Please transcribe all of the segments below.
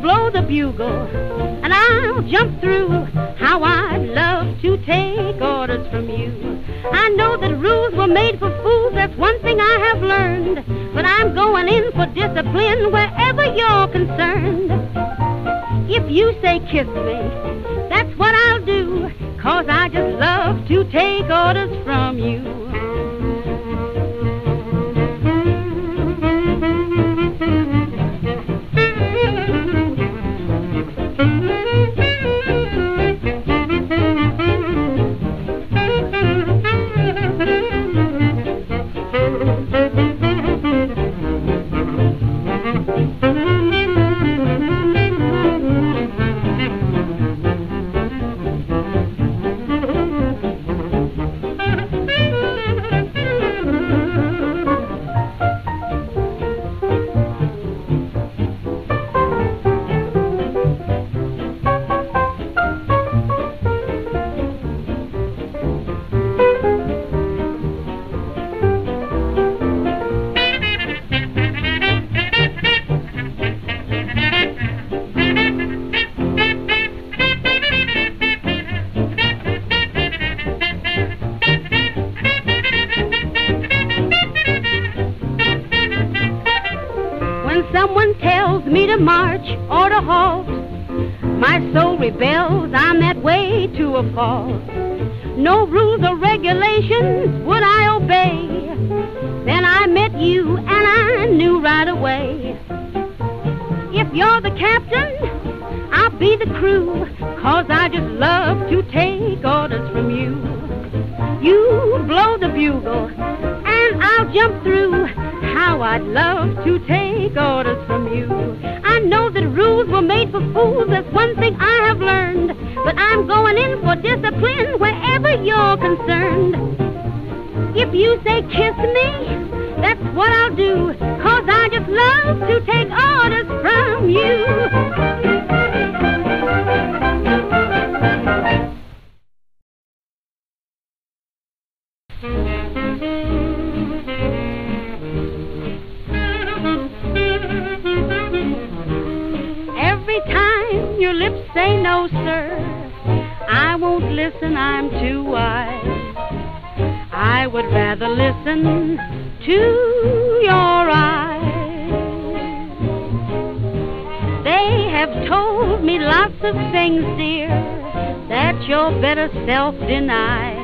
blow the bugle, and I'll jump through. How I'd love to take orders from you. I know that rules were made for fools, that's one thing I have learned. But I'm going in for discipline wherever you're concerned. If you say kiss me, No rules or regulations would I obey. Then I met you and I knew right away. If you're the captain, I'll be the crew, cause I just love to take orders from you. You blow the bugle and I'll jump through. How I'd love to take orders from you. I know that rules were made for fools, that's one thing I have learned. But I'm going in for discipline wherever you're concerned. If you say kiss me, that's what I'll do. Cause I just love to take orders from you. Listen, I'm too wise. I would rather listen to your eyes. They have told me lots of things, dear, that you're better self denied.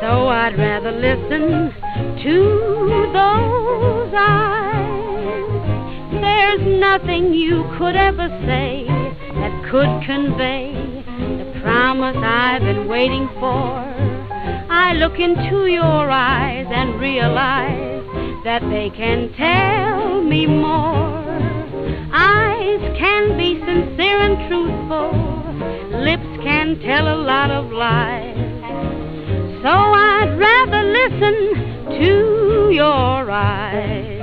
So I'd rather listen to those eyes. There's nothing you could ever say that could convey promise I've been waiting for. I look into your eyes and realize that they can tell me more. Eyes can be sincere and truthful, lips can tell a lot of lies. So I'd rather listen to your eyes. eyes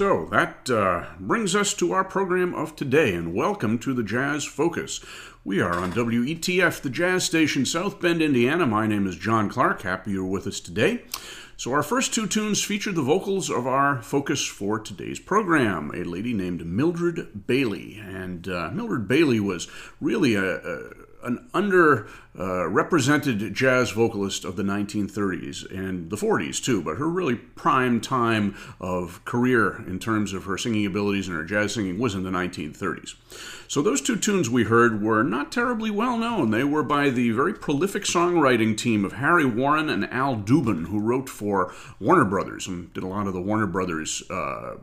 So that uh, brings us to our program of today, and welcome to the Jazz Focus. We are on WETF, the jazz station, South Bend, Indiana. My name is John Clark. Happy you're with us today. So, our first two tunes feature the vocals of our focus for today's program, a lady named Mildred Bailey. And uh, Mildred Bailey was really a, a an underrepresented uh, jazz vocalist of the 1930s and the 40s too, but her really prime time of career in terms of her singing abilities and her jazz singing was in the 1930s. So those two tunes we heard were not terribly well known. They were by the very prolific songwriting team of Harry Warren and Al Dubin, who wrote for Warner Brothers and did a lot of the Warner Brothers uh,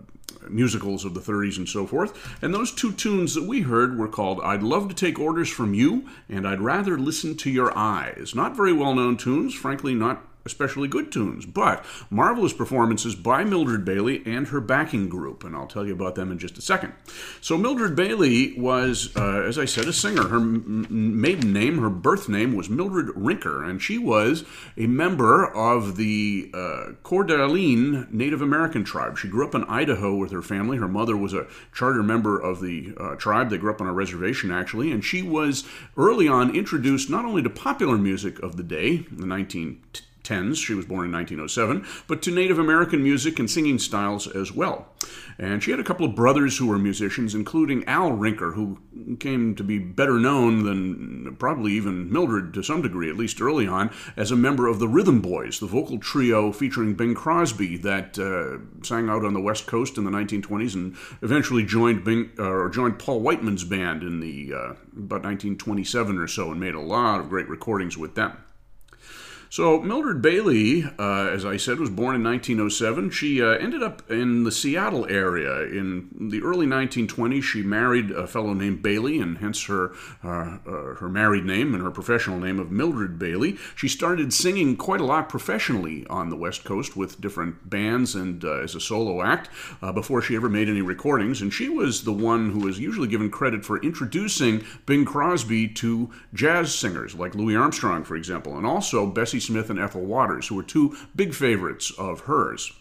musicals of the 30s and so forth. And those two tunes that we heard were called I'd Love to Take Orders from You and I'd Rather Listen to Your Eyes. Not very well known tunes, frankly, not especially good tunes, but marvelous performances by Mildred Bailey and her backing group, and I'll tell you about them in just a second. So, Mildred Bailey was, uh, as I said, a singer. Her m- maiden name, her birth name, was Mildred Rinker, and she was a member of the uh, Coeur Native American tribe. She grew up in Idaho with her family. Her mother was a charter member of the uh, tribe. They grew up on a reservation, actually, and she was early on introduced not only to popular music of the day, the 19 10s. She was born in 1907, but to Native American music and singing styles as well. And she had a couple of brothers who were musicians, including Al Rinker, who came to be better known than probably even Mildred to some degree, at least early on, as a member of the Rhythm Boys, the vocal trio featuring Bing Crosby that uh, sang out on the West Coast in the 1920s and eventually joined Bing uh, or joined Paul Whiteman's band in the uh, about 1927 or so and made a lot of great recordings with them. So, Mildred Bailey, uh, as I said, was born in 1907. She uh, ended up in the Seattle area. In the early 1920s, she married a fellow named Bailey, and hence her, uh, uh, her married name and her professional name of Mildred Bailey. She started singing quite a lot professionally on the West Coast with different bands and uh, as a solo act uh, before she ever made any recordings. And she was the one who was usually given credit for introducing Bing Crosby to jazz singers like Louis Armstrong, for example, and also Bessie Smith and Ethel Waters, who were two big favorites of hers.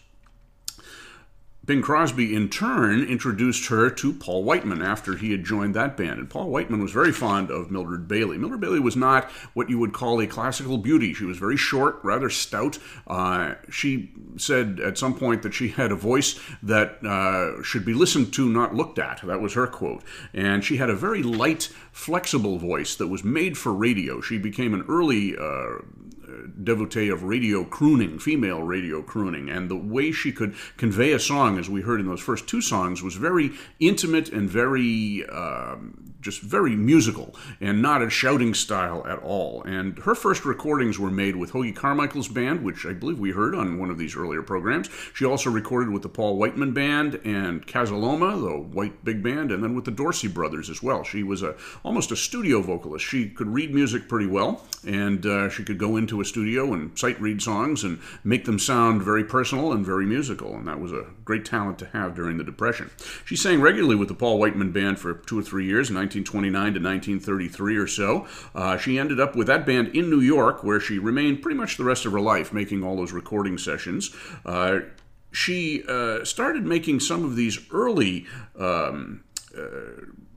Bing Crosby, in turn, introduced her to Paul Whiteman after he had joined that band. And Paul Whiteman was very fond of Mildred Bailey. Mildred Bailey was not what you would call a classical beauty. She was very short, rather stout. Uh, she said at some point that she had a voice that uh, should be listened to, not looked at. That was her quote. And she had a very light, flexible voice that was made for radio. She became an early uh, devotee of radio crooning, female radio crooning, and the way she could convey a song, as we heard in those first two songs, was very intimate and very um, just very musical and not a shouting style at all. And her first recordings were made with Hoagy Carmichael's band, which I believe we heard on one of these earlier programs. She also recorded with the Paul Whiteman Band and Casa Loma, the white big band, and then with the Dorsey Brothers as well. She was a almost a studio vocalist. She could read music pretty well, and uh, she could go into a studio and sight read songs and make them sound very personal and very musical. And that was a great talent to have during the Depression. She sang regularly with the Paul Whiteman Band for two or three years. 1929 to 1933 or so. Uh, she ended up with that band in New York, where she remained pretty much the rest of her life, making all those recording sessions. Uh, she uh, started making some of these early um,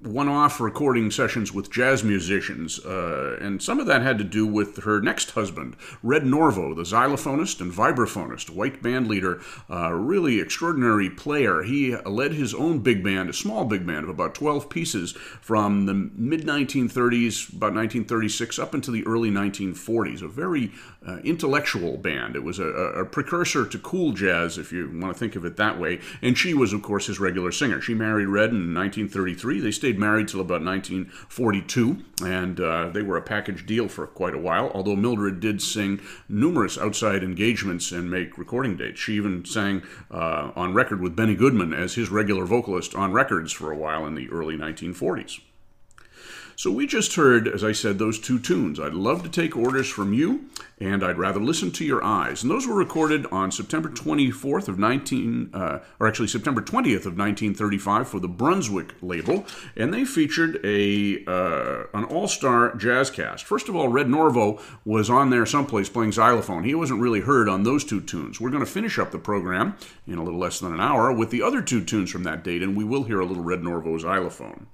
uh, one-off recording sessions with jazz musicians, uh, and some of that had to do with her next husband, Red Norvo, the xylophonist and vibraphonist, white band leader, uh, really extraordinary player. He led his own big band, a small big band of about 12 pieces, from the mid-1930s, about 1936, up into the early 1940s. A very uh, intellectual band. It was a, a precursor to cool jazz, if you want to think of it that way. And she was, of course, his regular singer. She married Red in 1933. They stayed stayed married till about 1942, and uh, they were a package deal for quite a while. Although Mildred did sing numerous outside engagements and make recording dates. She even sang uh, on record with Benny Goodman as his regular vocalist on records for a while in the early 1940s. So we just heard, as I said, those two tunes. I'd love to take orders from you, and I'd rather listen to your eyes. And those were recorded on September 24th of 19, uh, or actually September 20th of 1935 for the Brunswick label, and they featured a uh, an all-star jazz cast. First of all, Red Norvo was on there someplace playing xylophone. He wasn't really heard on those two tunes. We're going to finish up the program in a little less than an hour with the other two tunes from that date, and we will hear a little Red Norvo xylophone.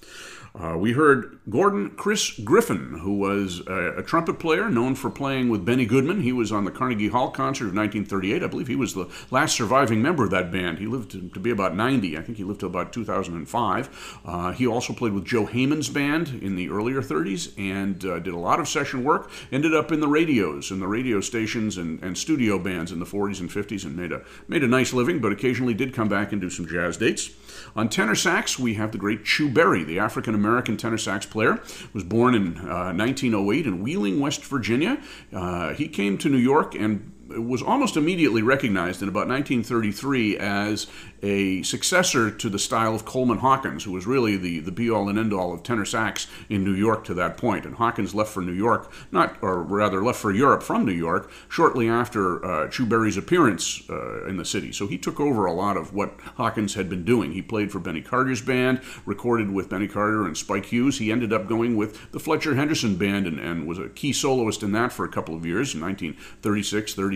Uh, we heard Gordon Chris Griffin, who was a, a, trumpet player known for playing with Benny Goodman. He was on the Carnegie Hall concert of 1938. I believe he was the last surviving member of that band. He lived to, to be about 90. I think he lived to about 2005. Uh, he also played with Joe Hayman's band in the earlier 30s and uh, did a lot of session work. Ended up in the radios, and the radio stations and, and studio bands in the 40s and 50s and made a, made a nice living, but occasionally did come back and do some jazz dates. On tenor sax, we have the great Chu Berry, the African American tenor sax player. Was born in uh, 1908 in Wheeling, West Virginia. Uh, he came to New York and was almost immediately recognized in about 1933 as a successor to the style of Coleman Hawkins, who was really the, the be all and end all of tenor sax in New York to that point. And Hawkins left for New York, not, or rather left for Europe from New York, shortly after uh, Chu Berry's appearance uh, in the city. So he took over a lot of what Hawkins had been doing. He played for Benny Carter's band, recorded with Benny Carter and Spike Hughes. He ended up going with the Fletcher Henderson band and, and was a key soloist in that for a couple of years, in 1936, 37,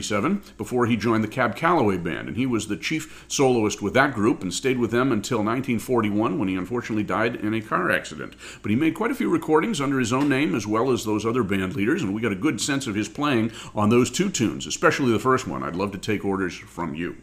before he joined the Cab Calloway band. And he was the chief soloist with that group and stayed with them until 1941 when he unfortunately died in a car accident. But he made quite a few recordings under his own name as well as those other band leaders, and we got a good sense of his playing on those two tunes, especially the first one. I'd love to take orders from you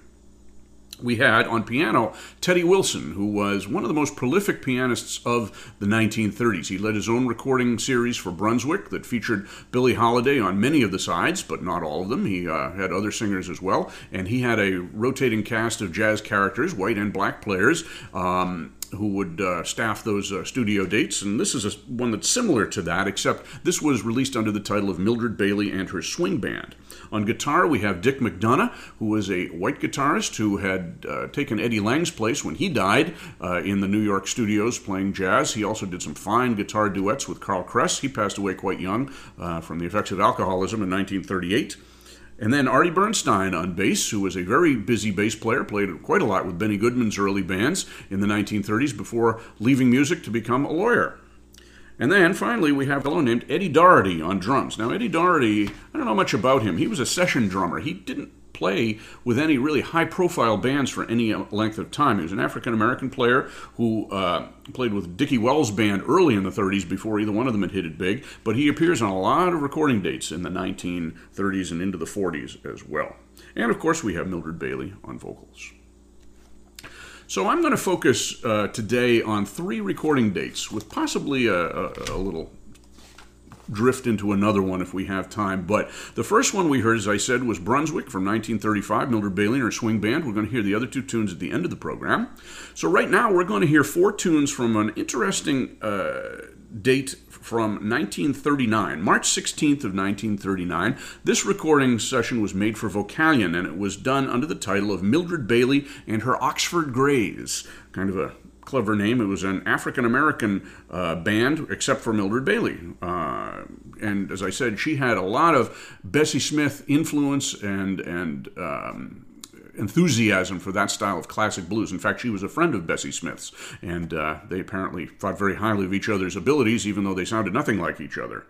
we had on piano Teddy Wilson, who was one of the most prolific pianists of the 1930s. He led his own recording series for Brunswick that featured Billie Holiday on many of the sides, but not all of them. He uh, had other singers as well, and he had a rotating cast of jazz characters, white and black players. Um, who would uh, staff those uh, studio dates, and this is a, one that's similar to that, except this was released under the title of Mildred Bailey and her Swing Band. On guitar, we have Dick McDonough, who was a white guitarist who had uh, taken Eddie Lang's place when he died uh, in the New York studios playing jazz. He also did some fine guitar duets with Carl Kress. He passed away quite young uh, from the effects of alcoholism in 1938. And then Artie Bernstein on bass, who was a very busy bass player, played quite a lot with Benny Goodman's early bands in the 1930s before leaving music to become a lawyer. And then finally, we have a fellow named Eddie Dougherty on drums. Now, Eddie Dougherty, I don't know much about him. He was a session drummer. He didn't play with any really high profile bands for any length of time. He was an African American player who uh, played with Dickie Wells' band early in the 30s before either one of them had hit it big, but he appears on a lot of recording dates in the 1930s and into the 40s as well. And of course, we have Mildred Bailey on vocals. So I'm going to focus uh, today on three recording dates with possibly a, a, a, little drift into another one if we have time. But the first one we heard, as I said, was Brunswick from 1935, Mildred Bailey and her swing band. We're going to hear the other two tunes at the end of the program. So right now we're going to hear four tunes from an interesting uh, date from 1939, March 16th of 1939. This recording session was made for Vocalion, and it was done under the title of Mildred Bailey and her Oxford Greys. Kind of a clever name. It was an African American uh, band, except for Mildred Bailey. Uh, and as I said, she had a lot of Bessie Smith influence and and um, enthusiasm for that style of classic blues. In fact, she was a friend of Bessie Smith's, and uh, they apparently thought very highly of each other's abilities, even though they sounded nothing like each other.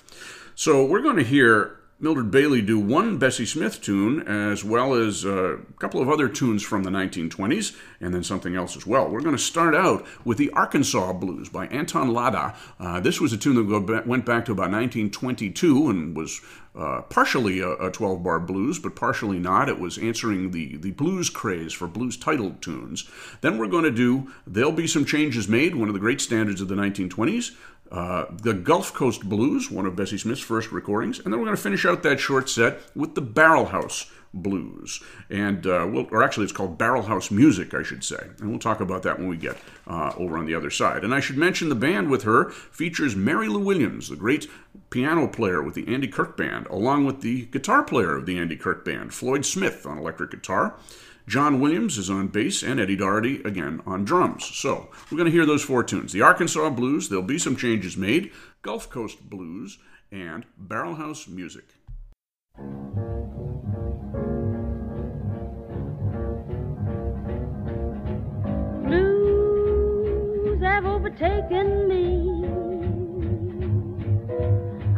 So we're going to hear Mildred Bailey do one Bessie Smith tune as well as a couple of other tunes from the 1920s and then something else as well. We're going to start out with the Arkansas Blues by Anton Lada. Uh, this was a tune that went back to about 1922 and was uh, partially a, 12 bar blues, but partially not. It was answering the, the blues craze for blues titled tunes. Then we're going to do There'll Be Some Changes Made, one of the great standards of the 1920s. Uh, the Gulf Coast Blues, one of Bessie Smith's first recordings, and then we're going to finish out that short set with the Barrel House Blues, and uh, we'll, or actually it's called Barrel House Music, I should say, and we'll talk about that when we get uh, over on the other side. And I should mention the band with her features Mary Lou Williams, the great piano player with the Andy Kirk Band, along with the guitar player of the Andy Kirk Band, Floyd Smith on electric guitar John Williams is on bass, and Eddie Dougherty again on drums. So we're going to hear those four tunes the Arkansas Blues, There'll Be Some Changes Made, Gulf Coast Blues, and Barrelhouse Music. Overtaken me.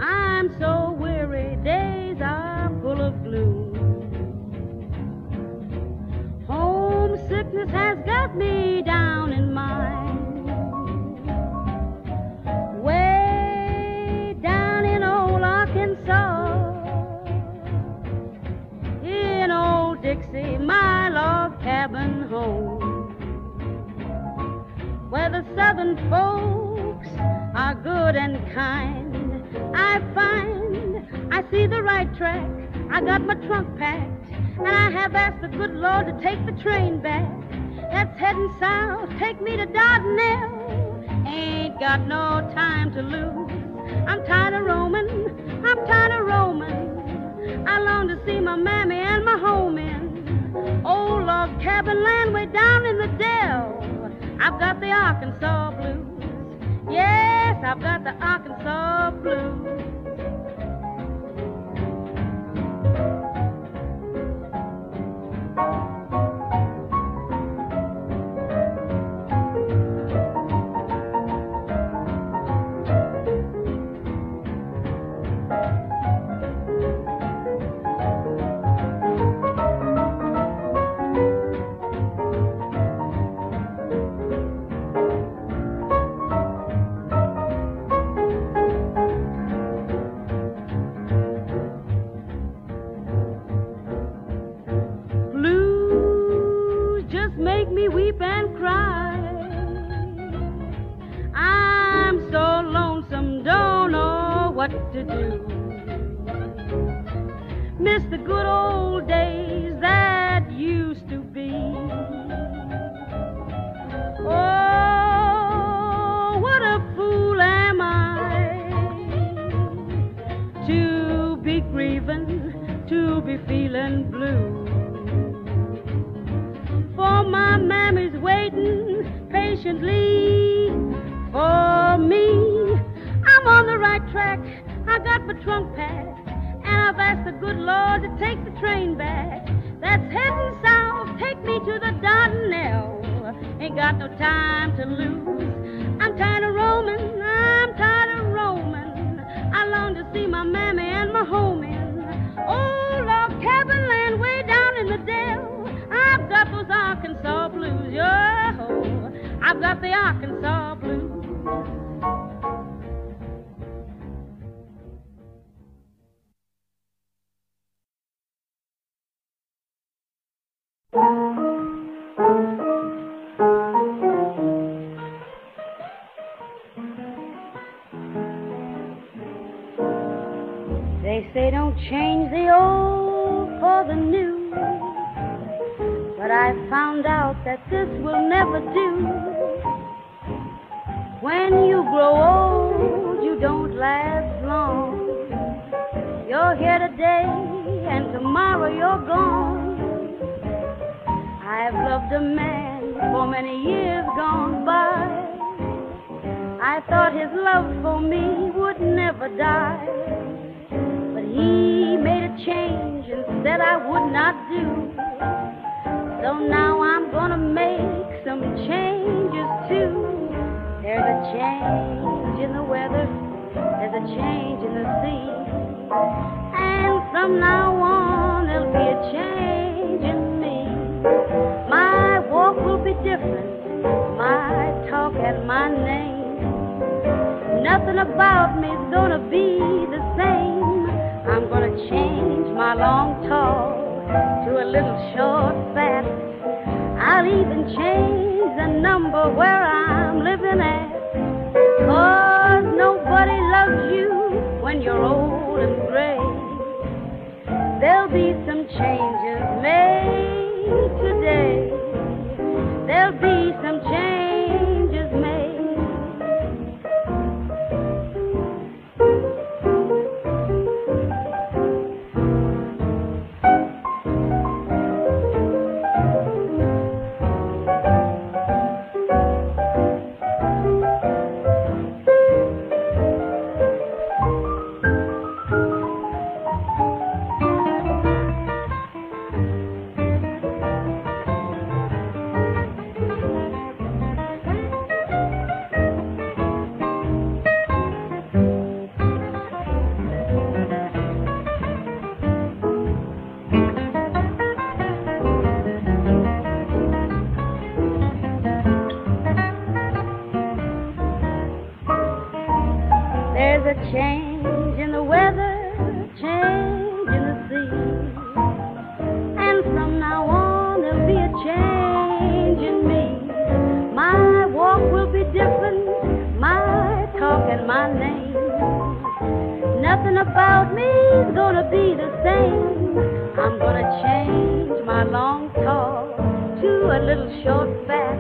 I'm so weary, days are full of gloom. Homesickness has got me down in mind. Way down in old Arkansas, in old Dixie, my log cabin home where the southern folks are good and kind. I find I see the right track. I got my trunk packed, and I have asked the good Lord to take the train back. That's heading south, take me to Dardanelle. Ain't got no time to lose. I'm tired of roaming, I'm tired of roaming. I long to see my mammy and my home in old log cabin land way down in the dell. I've got the Arkansas blues. Yes, I've got the Arkansas blues. You're gone. I've loved a man for many years gone by. I thought his love for me would never die. But he made a change and said I would not do. So now I'm gonna make some changes too. There's a change in the weather, there's a change in the sea. And from now on, there'll be a change in me. My walk will be different, my talk and my name. Nothing about me's gonna be the same. I'm gonna change my long tall to a little short fat. I'll even change the number where I'm living at. Cause nobody loves you when you're old be some changes made the change in the weather, change in the sea. And from now on, there'll be a change in me. My walk will be different, my talk and my name. Nothing about me's gonna be the same. I'm gonna change my long talk to a little short fat.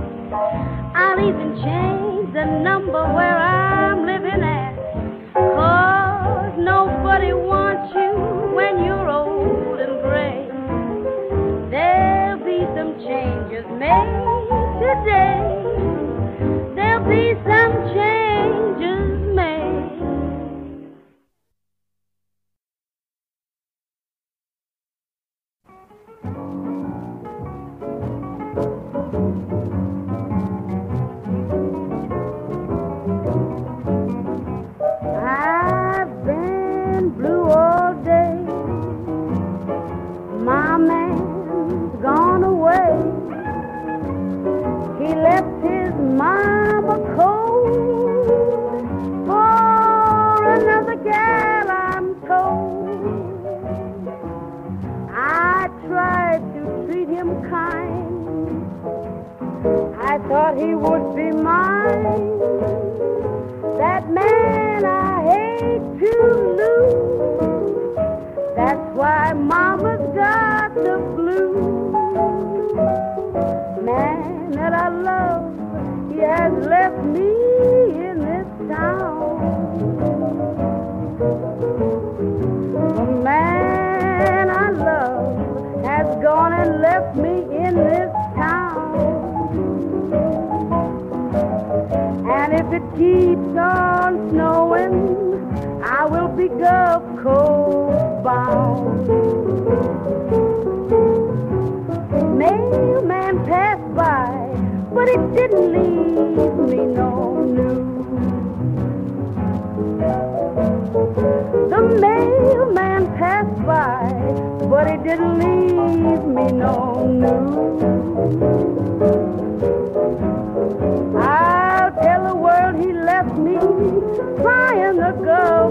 I'll even change the number where it keeps on snowing, I will be Gulf cold bound. Mailman passed by, but it didn't leave me no news. The mailman passed by, but it didn't leave me no news. trying to go.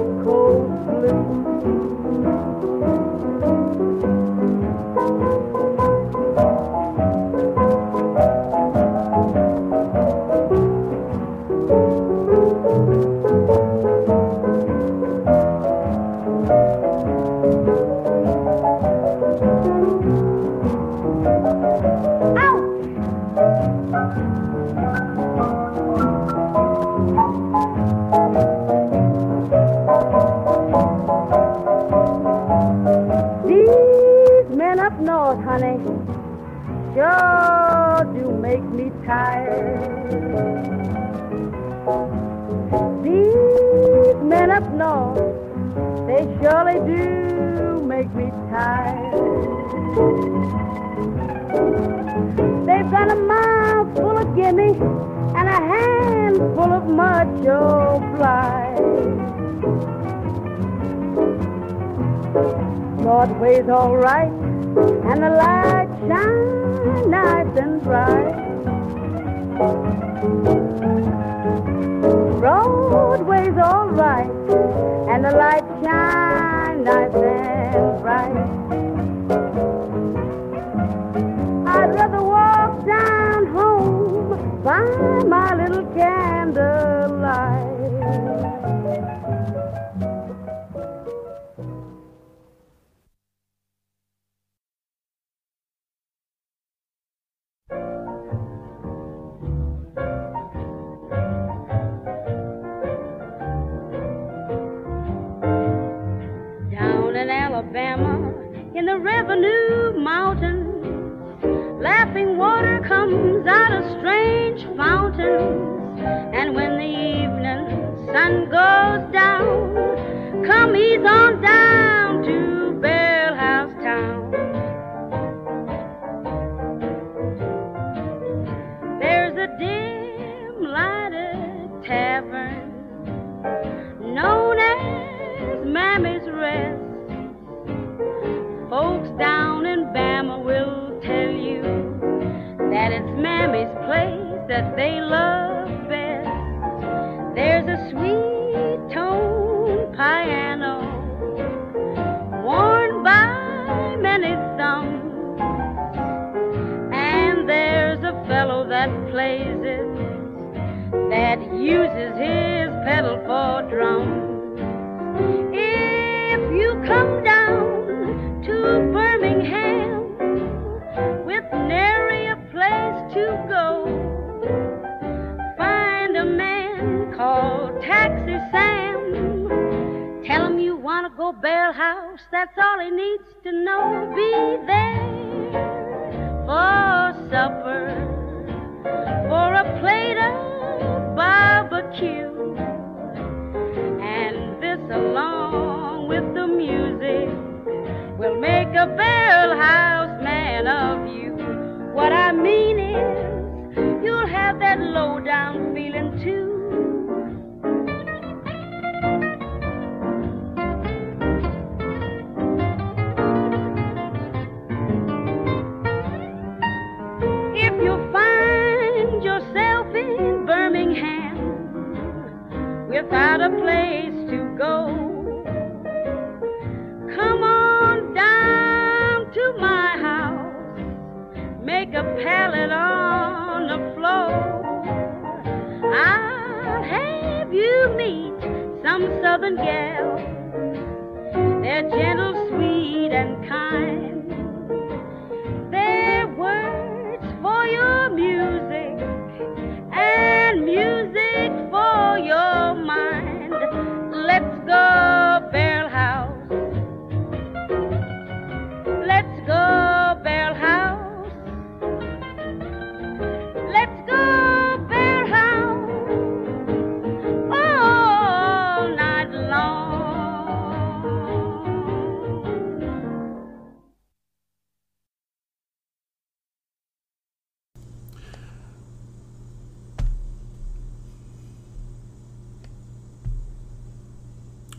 That low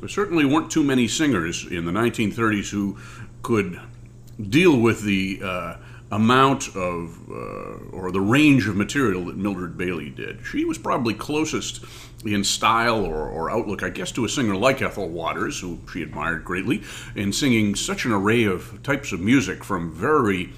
There certainly weren't too many singers in the 1930s who could deal with the uh, amount of uh, or the range of material that Mildred Bailey did. She was probably closest in style or, or outlook, I guess, to a singer like Ethel Waters, who she admired greatly, in singing such an array of types of music from very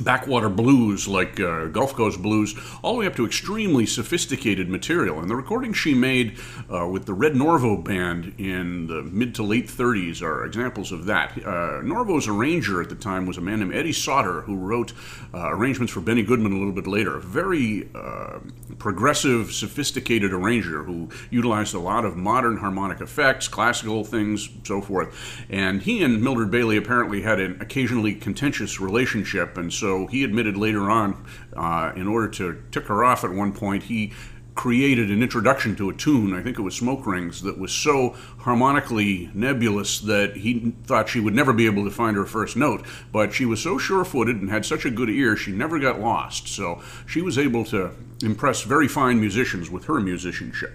backwater blues like uh, Gulf Coast blues, all the way up to extremely sophisticated material. And the recordings she made uh, with the Red Norvo band in the mid to late 30s are examples of that. Uh, Norvo's arranger at the time was a man named Eddie Sauter, who wrote uh, arrangements for Benny Goodman a little bit later. A very uh, progressive, sophisticated arranger who utilized a lot of modern harmonic effects, classical things, so forth. And he and Mildred Bailey apparently had an occasionally contentious relationship, and so he admitted later on, uh, in order to tick her off at one point, he created an introduction to a tune, I think it was Smoke Rings, that was so harmonically nebulous that he thought she would never be able to find her first note. But she was so sure footed and had such a good ear, she never got lost. So she was able to impress very fine musicians with her musicianship.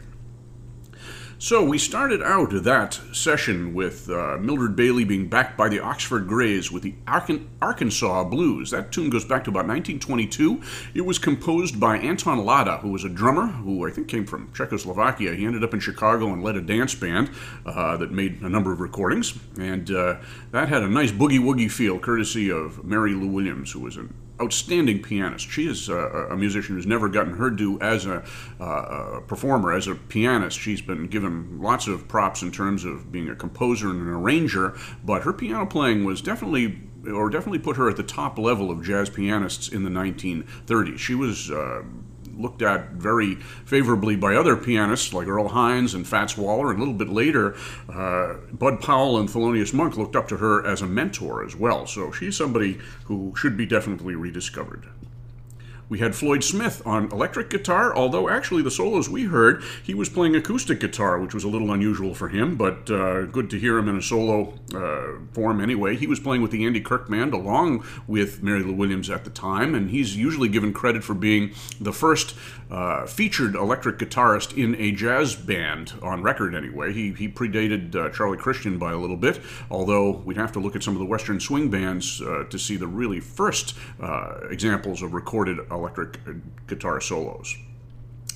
So we started out that session with uh, Mildred Bailey being backed by the Oxford Greys with the Arkan- Arkansas Blues. That tune goes back to about 1922. It was composed by Anton Lada, who was a drummer who I think came from Czechoslovakia. He ended up in Chicago and led a dance band uh, that made a number of recordings, and uh, that had a nice boogie woogie feel, courtesy of Mary Lou Williams, who was an outstanding pianist. She is uh, a musician who's never gotten her due as a, uh, a, performer, as a pianist. She's been given lots of props in terms of being a composer and an arranger, but her piano playing was definitely. Or definitely put her at the top level of jazz pianists in the 1930s. She was uh, looked at very favorably by other pianists like Earl Hines and Fats Waller. And a little bit later, uh, Bud Powell and Thelonious Monk looked up to her as a mentor as well. So she's somebody who should be definitely rediscovered. We had Floyd Smith on electric guitar, although actually the solos we heard, he was playing acoustic guitar, which was a little unusual for him, but uh, good to hear him in a solo uh, form anyway. He was playing with the Andy Kirk Band along with Mary Lou Williams at the time, and he's usually given credit for being the first uh, featured electric guitarist in a jazz band, on record anyway. He, he predated uh, Charlie Christian by a little bit, although we'd have to look at some of the Western swing bands uh, to see the really first uh, examples of recorded electric guitar solos.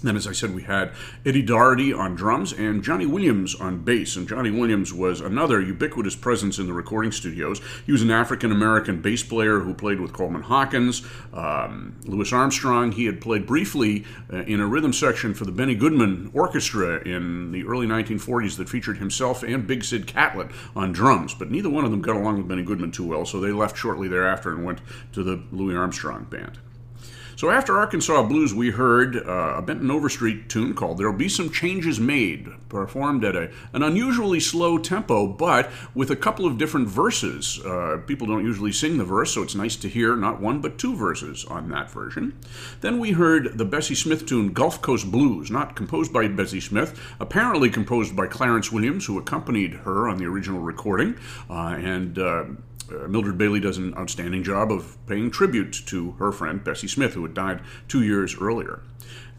Then, as I said, we had Eddie Dougherty on drums and Johnny Williams on bass. And Johnny Williams was another ubiquitous presence in the recording studios. He was an African American bass player who played with Coleman Hawkins, um, Louis Armstrong. He had played briefly uh, in a rhythm section for the Benny Goodman Orchestra in the early 1940s that featured himself and Big Sid Catlett on drums. But neither one of them got along with Benny Goodman too well, so they left shortly thereafter and went to the Louis Armstrong band. So after Arkansas Blues, we heard uh, a Benton Overstreet tune called There'll Be Some Changes Made, performed at a, an unusually slow tempo, but with a couple of different verses. Uh, people don't usually sing the verse, so it's nice to hear not one but two verses on that version. Then we heard the Bessie Smith tune Gulf Coast Blues, not composed by Bessie Smith, apparently composed by Clarence Williams, who accompanied her on the original recording. Uh, and uh, Uh, Mildred Bailey does an outstanding job of paying tribute to her friend Bessie Smith, who had died two years earlier.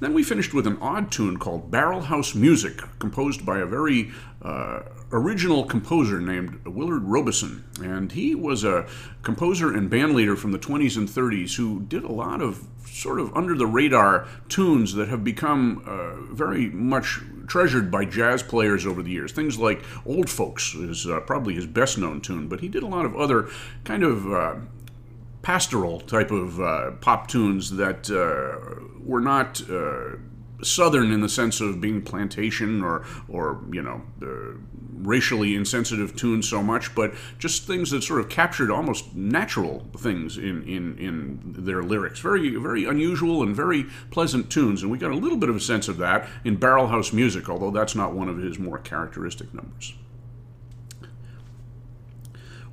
Then we finished with an odd tune called Barrel House Music, composed by a very uh, original composer named Willard Robison. And he was a composer and bandleader from the 20s and 30s who did a lot of sort of under the radar tunes that have become uh, very much treasured by jazz players over the years. Things like Old Folks is uh, probably his best known tune, but he did a lot of other kind of uh, pastoral type of uh, pop tunes that uh, were not southern in the sense of being plantation or or you know uh, racially insensitive tunes so much, but just things that sort of captured almost natural things in in in their lyrics. Very very unusual and very pleasant tunes, and we got a little bit of a sense of that in barrelhouse Music, although that's not one of his more characteristic numbers.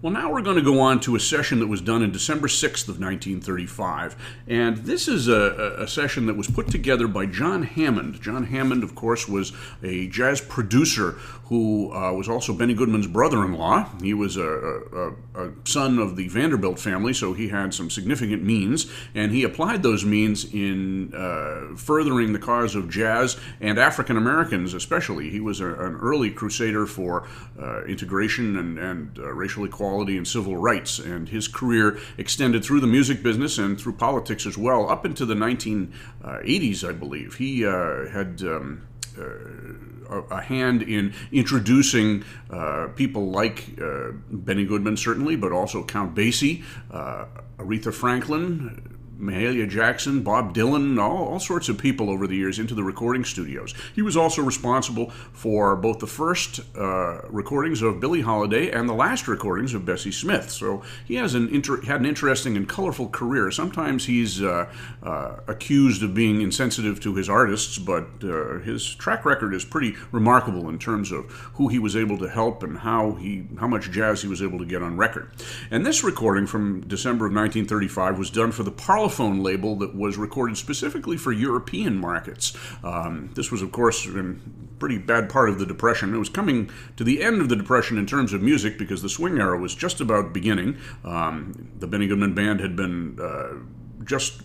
Well, now we're going to go on to a session that was done in December 6th of 1935. And this is a, a, session that was put together by John Hammond. John Hammond, of course, was a jazz producer who uh, was also Benny Goodman's brother-in-law. He was a, a, a, son of the Vanderbilt family, so he had some significant means, and he applied those means in uh, furthering the cause of jazz and African Americans especially. He was an early crusader for uh, integration and, and uh, racial equality and civil rights, and his career extended through the music business and through politics as well, up into the 1980s, I believe. He uh, had... Um, uh, a hand in introducing uh, people like uh, Benny Goodman, certainly, but also Count Basie, uh, Aretha Franklin, Mahalia Jackson, Bob Dylan, all, all, sorts of people over the years into the recording studios. He was also responsible for both the first uh, recordings of Billie Holiday and the last recordings of Bessie Smith. So he has an inter- had an interesting and colorful career. Sometimes he's uh, uh, accused of being insensitive to his artists, but uh, his track record is pretty remarkable in terms of who he was able to help and how he how much jazz he was able to get on record. And this recording from December of 1935 was done for the Parliament Parlophone label that was recorded specifically for European markets. Um, this was, of course, in pretty bad part of the Depression. It was coming to the end of the Depression in terms of music because the swing era was just about beginning. Um, the Benny Goodman Band had been uh, just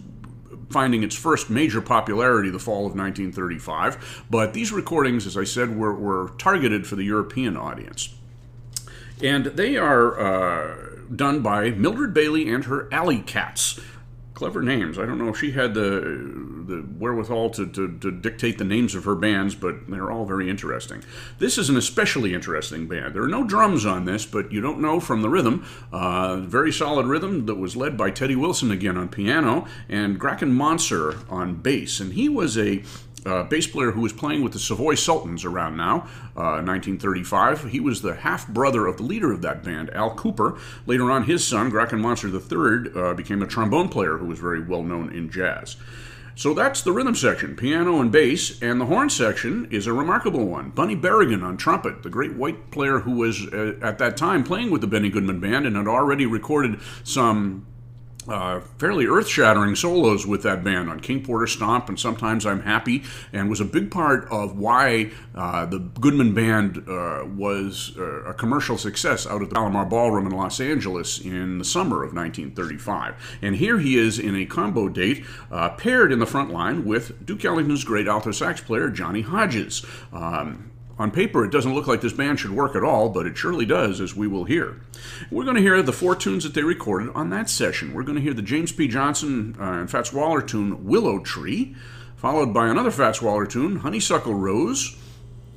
finding its first major popularity the fall of 1935. But these recordings, as I said, were, were targeted for the European audience. And they are uh, done by Mildred Bailey and her Alley Cats clever names. I don't know if she had the the wherewithal to, to, to, dictate the names of her bands, but they're all very interesting. This is an especially interesting band. There are no drums on this, but you don't know from the rhythm. Uh, very solid rhythm that was led by Teddy Wilson again on piano and Grachan Moncur on bass. And he was a uh, bass player who was playing with the Savoy Sultans around now, uh, 1935. He was the half brother of the leader of that band, Al Cooper. Later on, his son, Grachan Moncur III, uh, became a trombone player who was very well known in jazz. So that's the rhythm section, piano and bass, and the horn section is a remarkable one. Bunny Berrigan on trumpet, the great white player who was uh, at that time playing with the Benny Goodman Band and had already recorded some uh, fairly earth-shattering solos with that band on King Porter Stomp and Sometimes I'm Happy, and was a big part of why uh, the Goodman Band uh, was uh, a commercial success out at the Palomar Ballroom in Los Angeles in the summer of 1935. And here he is in a combo date, uh, paired in the front line with Duke Ellington's great alto sax player Johnny Hodges. Um, on paper, it doesn't look like this band should work at all, but it surely does, as we will hear. We're going to hear the four tunes that they recorded on that session. We're going to hear the James P. Johnson uh, and Fats Waller tune Willow Tree, followed by another Fats Waller tune, Honeysuckle Rose,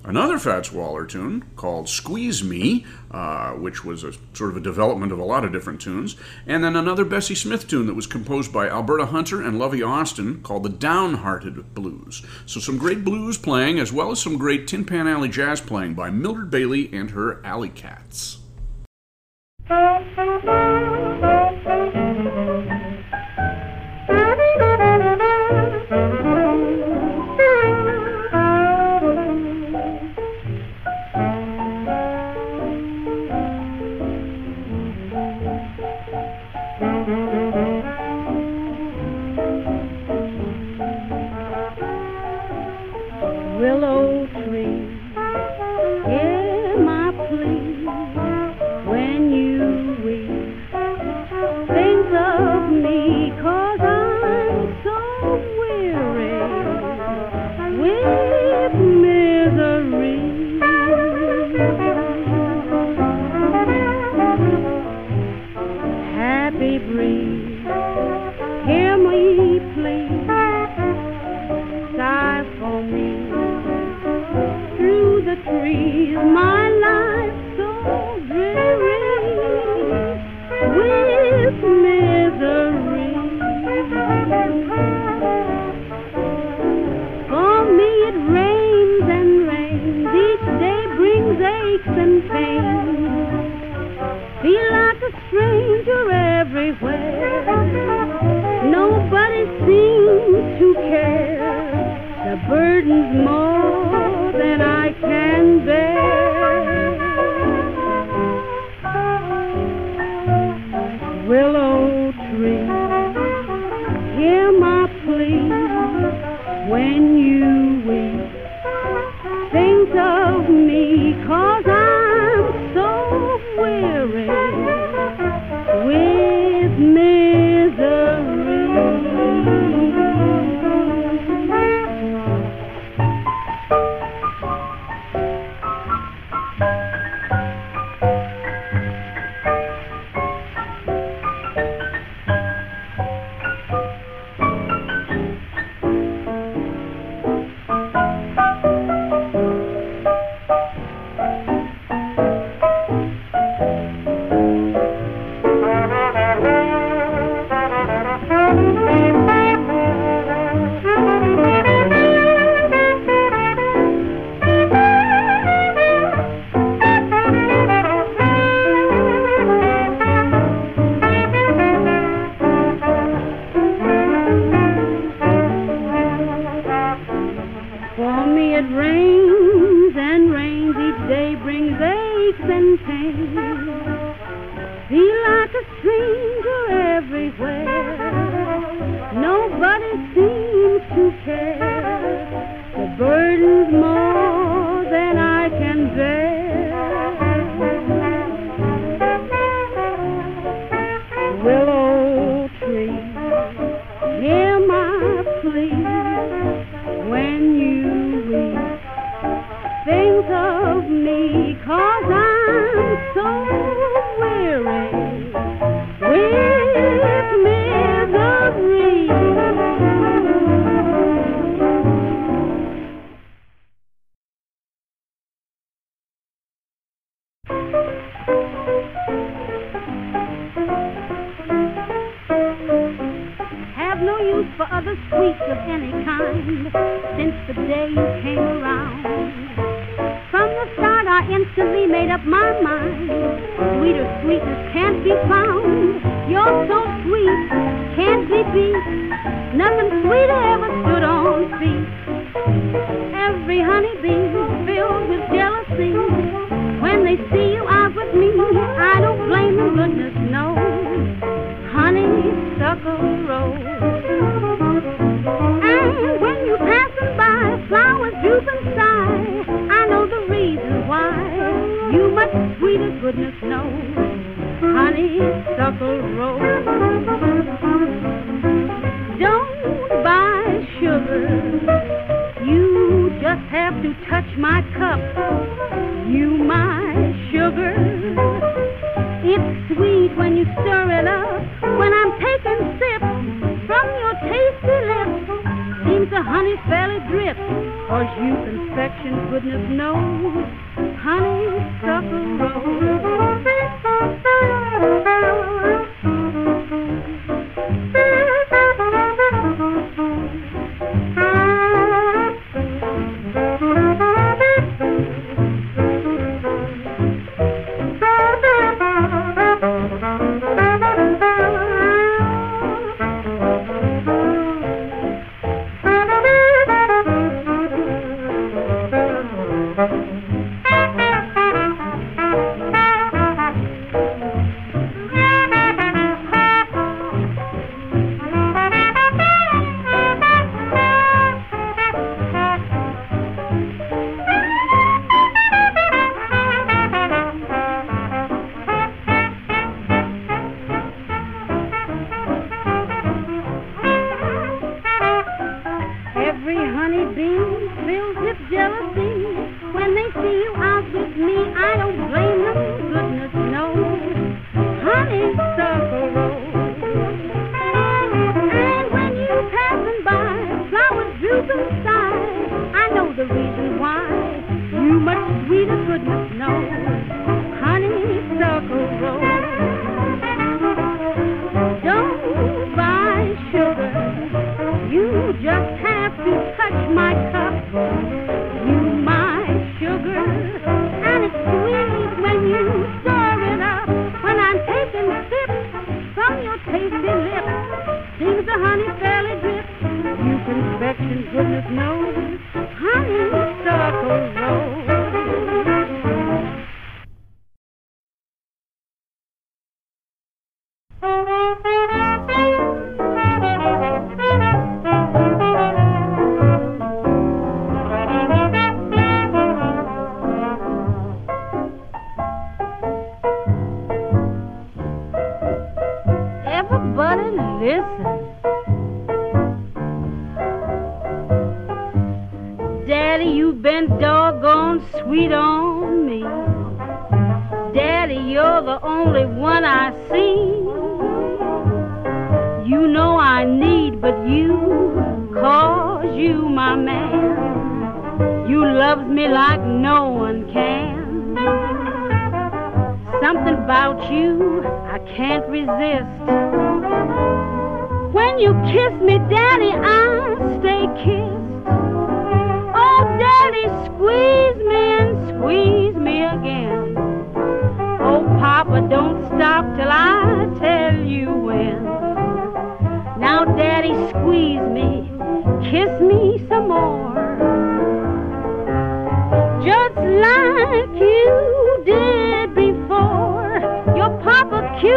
another Fats Waller tune called Squeeze Me, uh, which was a sort of a development of a lot of different tunes, and then another Bessie Smith tune that was composed by Alberta Hunter and Lovey Austin called the Downhearted Blues. So some great blues playing, as well as some great Tin Pan Alley jazz playing by Mildred Bailey and her Alley Cats. So sweet, can't be beat. Nothing sweeter ever stood on feet. Every honeybee filled with jealousy. When they see you out with me, I don't blame them, goodness knows. Honeysuckle rose. And when you passing by, flowers droop and sigh. I know the reason why. You much sweeter, goodness knows honeysuckle rose. Don't buy sugar. You just have to touch my cup. You my sugar. It's sweet when you stir it up. When I'm taking sips from your tasty lips, seems the honey fairly drips. Cause you confection, goodness knows, honeysuckle rose.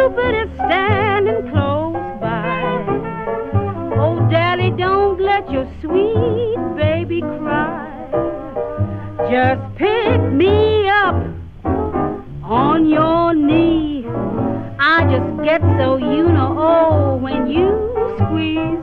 stupid if standing close by. Oh, Daddy, don't let your sweet baby cry. Just pick me up on your knee. I just get so you know, oh, when you squeeze.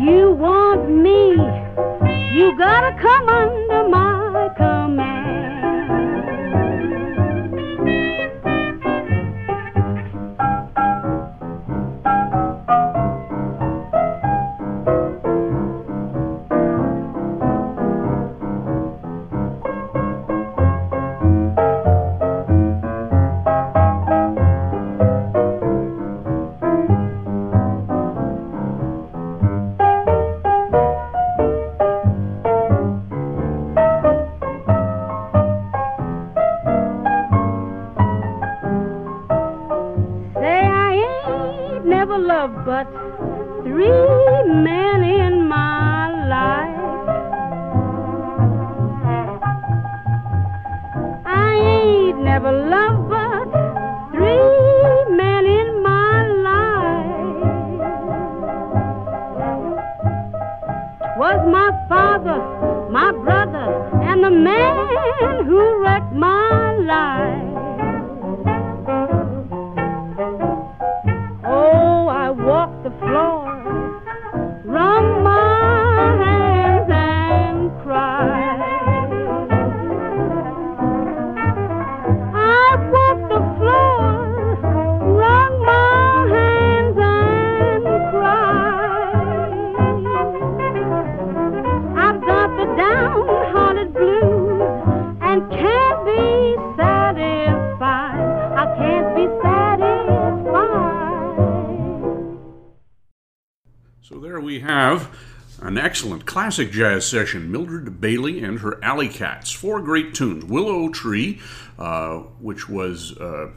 You want me, you gotta come under my classic jazz session. Mildred Bailey and her Alley Cats. Four great tunes. Willow Tree, uh, which was uh,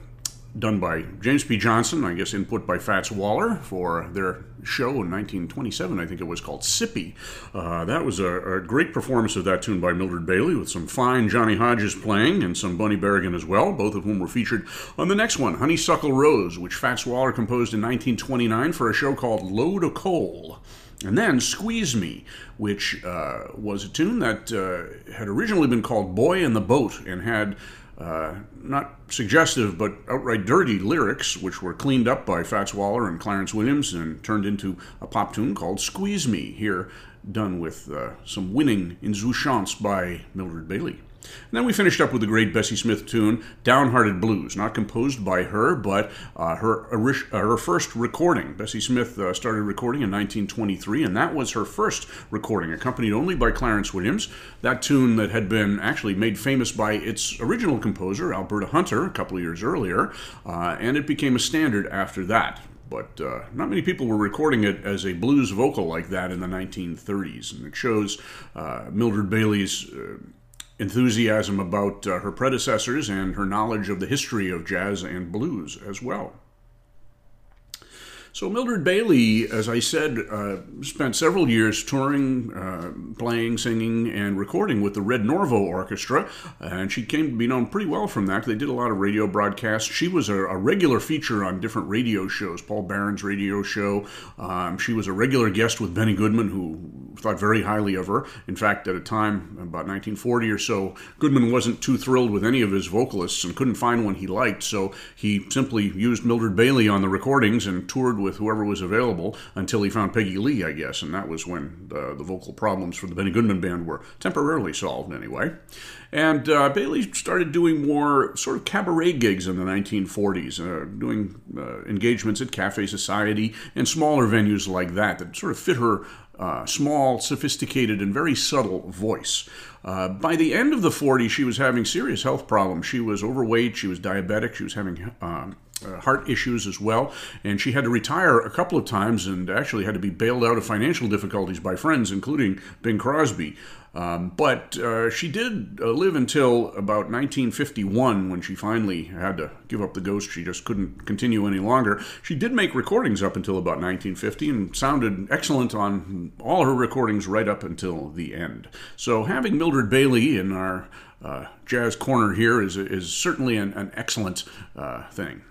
done by James P. Johnson, I guess input by Fats Waller for their show in 1927, I think it was called Sippy. Uh, that was a, a great performance of that tune by Mildred Bailey with some fine Johnny Hodges playing and some Bunny Berrigan as well, both of whom were featured on the next one, Honeysuckle Rose, which Fats Waller composed in 1929 for a show called Load of Coal. And then Squeeze Me, which uh, was a tune that uh, had originally been called Boy in the Boat and had uh, not suggestive but outright dirty lyrics, which were cleaned up by Fats Waller and Clarence Williams and turned into a pop tune called Squeeze Me, here done with uh, some winning insouciance by Mildred Bailey. And then we finished up with the great Bessie Smith tune, Downhearted Blues, not composed by her, but uh, her, uh, her first recording. Bessie Smith uh, started recording in 1923, and that was her first recording, accompanied only by Clarence Williams. That tune that had been actually made famous by its original composer, Alberta Hunter, a couple of years earlier, uh, and it became a standard after that but uh, not many people were recording it as a blues vocal like that in the 1930s. And it shows uh, Mildred Bailey's uh, enthusiasm about uh, her predecessors and her knowledge of the history of jazz and blues as well. So Mildred Bailey, as I said, uh, spent several years touring, uh, playing, singing, and recording with the Red Norvo Orchestra, and she came to be known pretty well from that. They did a lot of radio broadcasts. She was a, a regular feature on different radio shows, Paul Barron's radio show. Um, she was a regular guest with Benny Goodman, who thought very highly of her. In fact, at a time about 1940 or so, Goodman wasn't too thrilled with any of his vocalists and couldn't find one he liked, so he simply used Mildred Bailey on the recordings and toured with whoever was available until he found Peggy Lee, I guess, and that was when uh, the vocal problems for the Benny Goodman Band were temporarily solved, anyway. And uh, Bailey started doing more sort of cabaret gigs in the 1940s, uh, doing uh, engagements at Cafe Society and smaller venues like that that sort of fit her uh, small, sophisticated, and very subtle voice. Uh, by the end of the 40s, she was having serious health problems. She was overweight, she was diabetic, she was having um, uh, heart issues as well, and she had to retire a couple of times and actually had to be bailed out of financial difficulties by friends, including Bing Crosby. Um, but uh, she did uh, live until about 1951 when she finally had to give up the ghost. She just couldn't continue any longer. She did make recordings up until about 1950 and sounded excellent on all her recordings right up until the end. So having Mildred Bailey in our uh, jazz corner here is, is certainly an, an excellent uh, thing.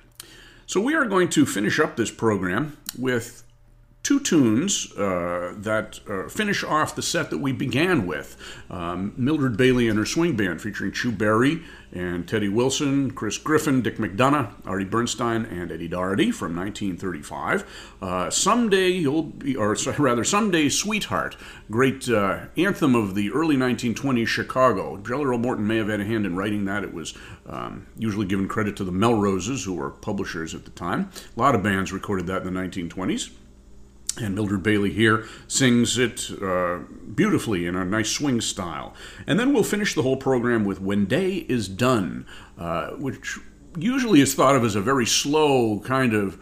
So we are going to finish up this program with two tunes uh, that uh, finish off the set that we began with. Um, Mildred Bailey and her swing band, featuring Chu Berry and Teddy Wilson, Chris Griffin, Dick McDonough, Artie Bernstein, and Eddie Dougherty from 1935. Uh, Someday You'll Be, or rather, Someday Sweetheart, great uh, anthem of the early 1920s Chicago. Jelly Roll Morton may have had a hand in writing that. It was um, usually given credit to the Melroses, who were publishers at the time. A lot of bands recorded that in the 1920s. And Mildred Bailey here sings it uh, beautifully in a nice swing style. And then we'll finish the whole program with When Day is Done, uh, which usually is thought of as a very slow kind of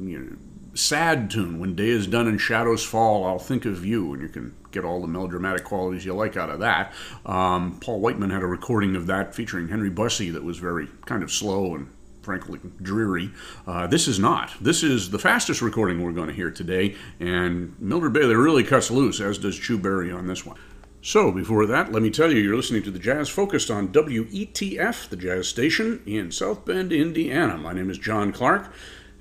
you know, sad tune. When day is done and shadows fall, I'll think of you, and you can get all the melodramatic qualities you like out of that. Um, Paul Whiteman had a recording of that featuring Henry Busse that was very kind of slow and frankly dreary. Uh, this is not. This is the fastest recording we're going to hear today, and Mildred Bailey really cuts loose, as does Chu Berry on this one. So, before that, let me tell you, you're listening to the Jazz Focused on WETF, the jazz station in South Bend, Indiana. My name is John Clark.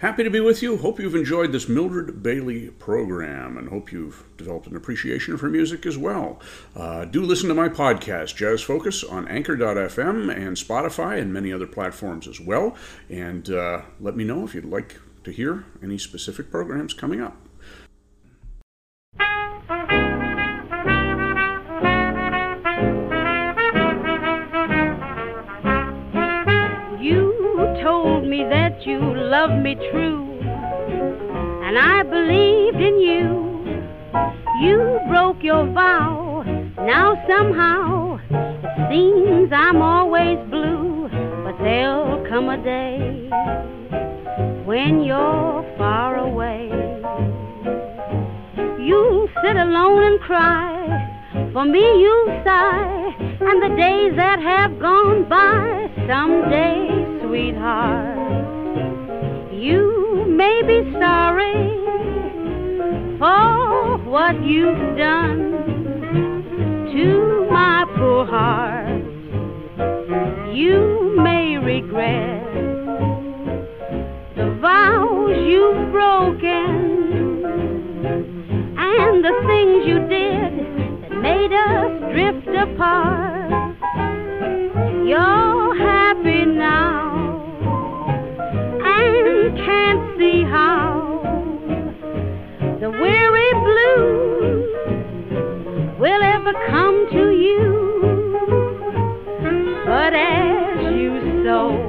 Happy to be with you. Hope you've enjoyed this Mildred Bailey program and hope you've developed an appreciation for music as well. Uh, do listen to my podcast, Jazz Focus, on Anchor.fm and Spotify and many other platforms as well. And uh, let me know if you'd like to hear any specific programs coming up. Loved me true, and I believed in you. You broke your vow, now somehow it seems I'm always blue. But there'll come a day when you're far away. You'll sit alone and cry. For me, you'll sigh, and the days that have gone by, someday, sweetheart you may be sorry for what you've done to my poor heart. You may regret the vows you've broken and the things you did that made us drift apart. You're see how the weary blues will ever come to you. But as you sow,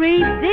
shall